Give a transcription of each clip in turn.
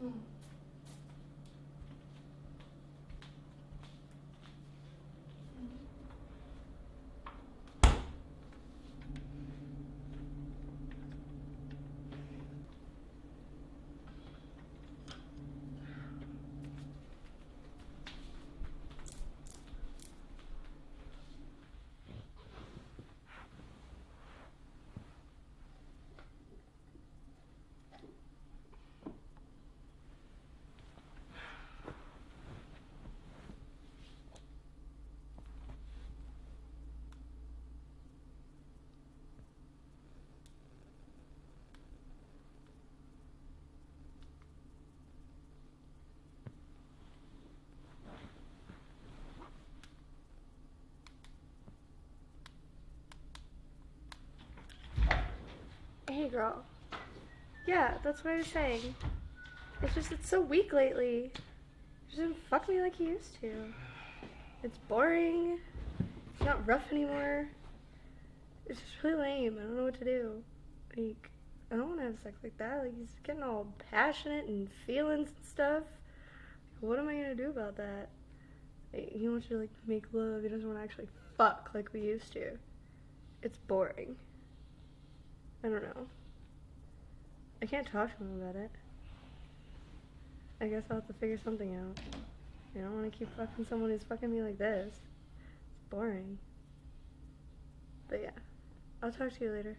Hey, girl. Yeah, that's what I was saying. It's just, it's so weak lately. She doesn't fuck me like he used to. It's boring. It's not rough anymore. It's just really lame. I don't know what to do. Like, I don't want to have sex like that. Like, he's getting all passionate and feelings and stuff. What am I gonna do about that? Like, he wants to like make love. He doesn't want to actually fuck like we used to. It's boring. I don't know. I can't talk to him about it. I guess I'll have to figure something out. I don't want to keep fucking someone who's fucking me like this. It's boring. But yeah, I'll talk to you later.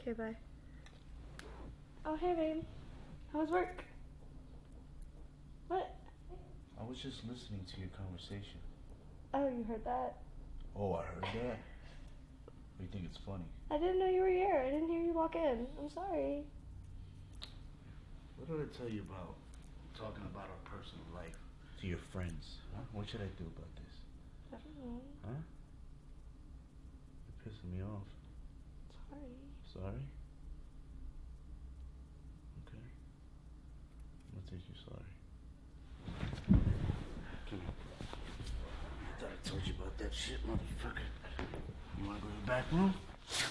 Okay, bye. Oh, hey, babe. How was work? What? I was just listening to your conversation. Oh, you heard that? Oh, I heard that. What do you think it's funny? I didn't know you were here. I didn't hear you walk in. I'm sorry. What did I tell you about talking about our personal life to your friends? Huh? What should I do about this? I don't know. Huh? You're pissing me off. Sorry. Sorry? Okay. I'm gonna take you sorry. Come here. I thought I told you about that shit, motherfucker. You wanna go to the back room?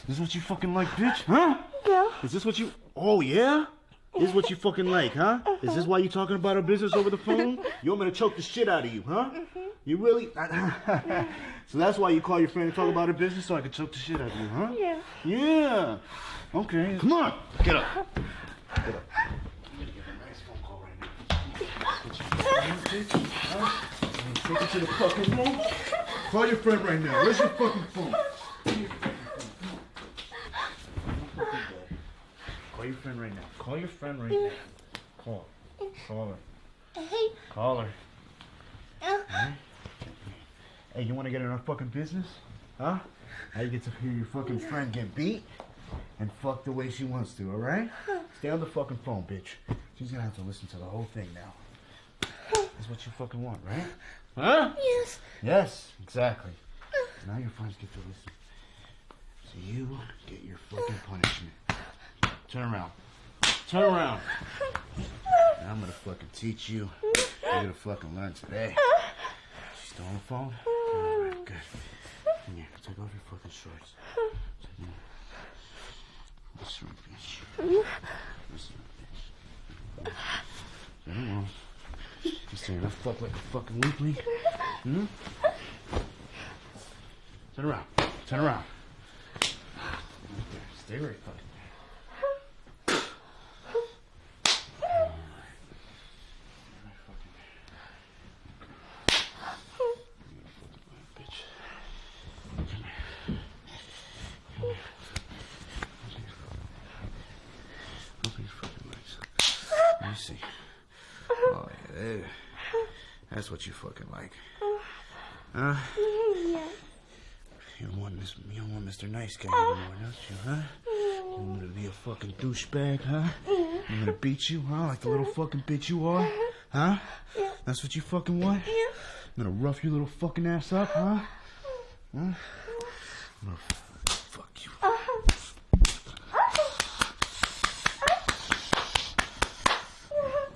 This is what you fucking like, bitch? Huh? Yeah. Is this what you? Oh yeah. This is what you fucking like, huh? Is this uh-huh. why you talking about our business over the phone? You want me to choke the shit out of you, huh? Mm-hmm. You really? so that's why you call your friend to talk about her business so I can choke the shit out of you, huh? Yeah. Yeah. Okay. Come on. Get up. Get up. I'm gonna get a nice phone call right now. What you fucking bitch. Take it to the fucking room. Call your friend right now. Where's your fucking phone? Call your friend right now. Call your friend right now. Call. Call her. Hey. Call her. Hey, you want to get in our fucking business? Huh? Now you get to hear your fucking friend get beat and fuck the way she wants to, alright? Stay on the fucking phone, bitch. She's gonna have to listen to the whole thing now. That's what you fucking want, right? Huh? Yes. Yes, exactly. Now your friends get to listen. So you get your fucking punishment. Turn around. Turn around. Now I'm gonna fucking teach you. You're gonna fucking learn today. She's still on the phone? Alright, good. Come here, take off your fucking shorts. One, bitch. One, bitch. Turn around. You saying I fuck like a fucking weakling? Hmm? Turn around. Turn around. Stay right fucking there. Alright. Right fucking there. You fucking little bitch. Come here. Come here. Open your fucking legs. Let me see. Oh yeah. That's what you fucking like. Huh? Yeah. You don't want this, you don't want Mr. Nice Guy anymore, don't you, huh? You want to be a fucking douchebag, huh? I'm gonna beat you, huh? Like the little fucking bitch you are? Huh? That's what you fucking want? I'm gonna rough your little fucking ass up, huh? Huh? I'm gonna fuck you.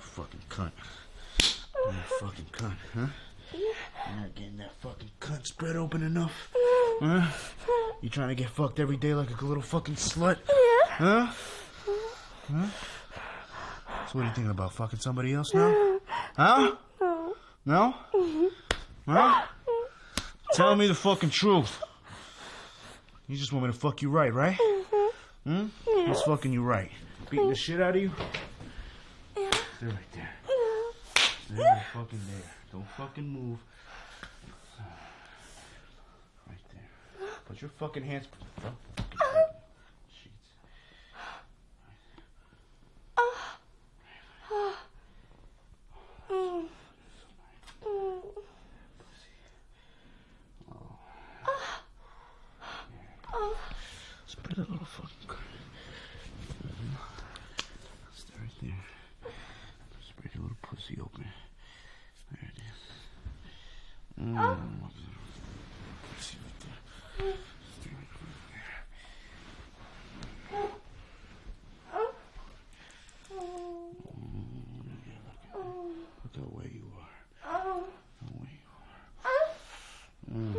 Fucking cunt. You fucking cunt, huh? You're not getting that fucking cunt spread open enough. Huh? You trying to get fucked every day like a little fucking slut? Huh? Huh? So what are you thinking about? Fucking somebody else now? Huh? No. No? Huh? Tell me the fucking truth. You just want me to fuck you right, right? Hmm? What's fucking you right? Beating the shit out of you? Yeah. Stay right there. Stay right fucking there. Don't fucking move. Right there. Put your fucking hands. Fucking a little. Stay right there. Spread little pussy open. There it is. Mm. See right there. Stay right there. Look how way you are. Oh. How way you are. Mm.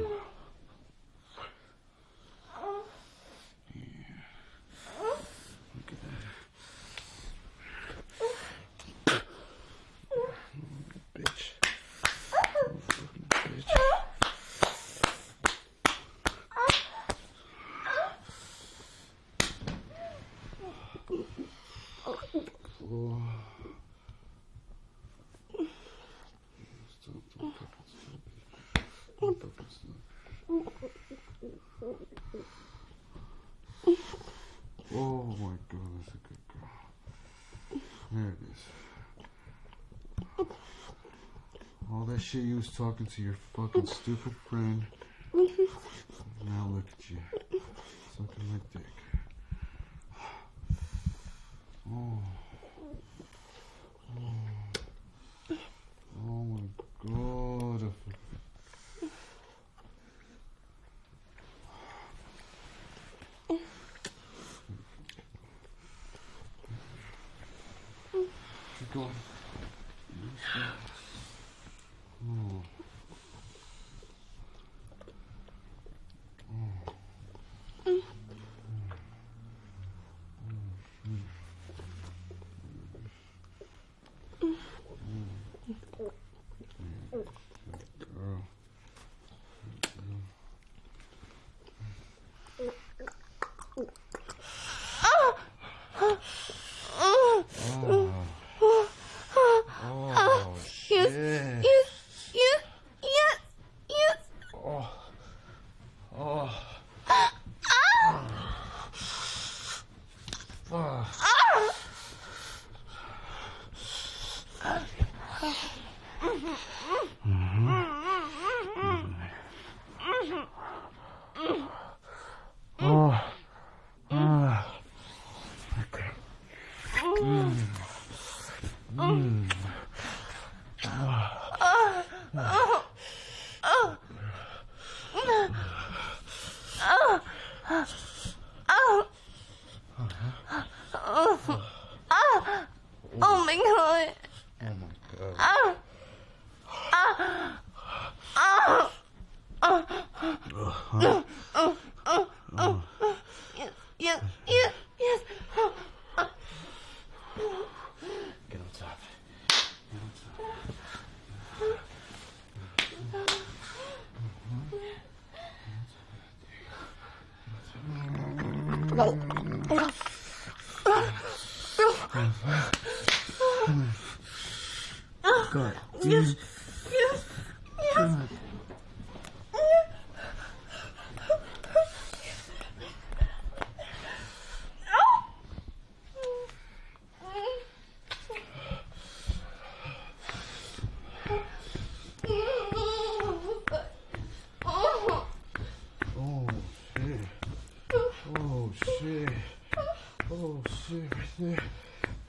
Look at that. Bitch. You fucking bitch. Oh. Stop, don't fucking stop. Don't fucking stop. Oh my god, that's a good girl. There it is. All that shit you was talking to your fucking stupid friend. Now look at you. Sucking my dick. Uh-huh. Yes. Yes. Yes. Yes. Get on top. Get on top. God. Yes. Yes. Yes. Oh shit. Oh shit. Oh shit. Right there. Right there. What the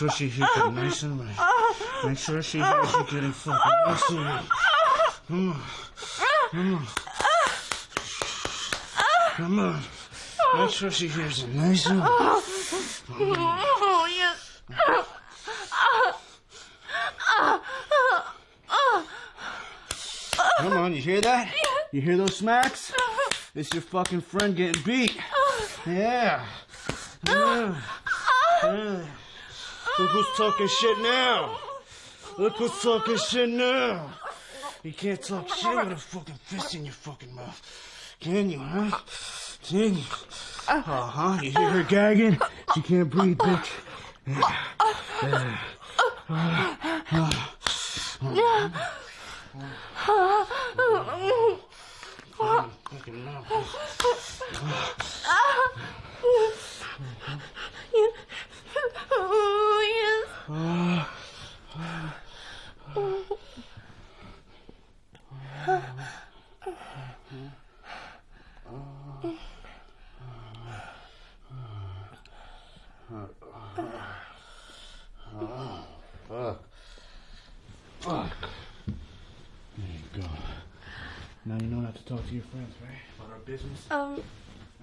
sure she hears it nice and right. Make sure she hears you getting fucking nice and right. Come on. Come on. Come on. Make sure she hears it nice and right. Oh, yes. Come on, you hear that? You hear those smacks? It's your fucking friend getting beat. Yeah. Yeah. Yeah. Look who's talking shit now. Look who's talking shit now. You can't talk shit with a fucking fist in your fucking mouth. Can you, huh? Can you? Uh-huh. You hear her gagging? She can't breathe, bitch. Yeah. Fucking mouth. Oh, yes. Fuck. Fuck. There you go. Now you know not to talk to your friends, right? About our business? Um,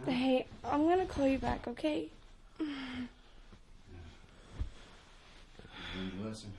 hey, I'm gonna call you back, okay? Your lesson.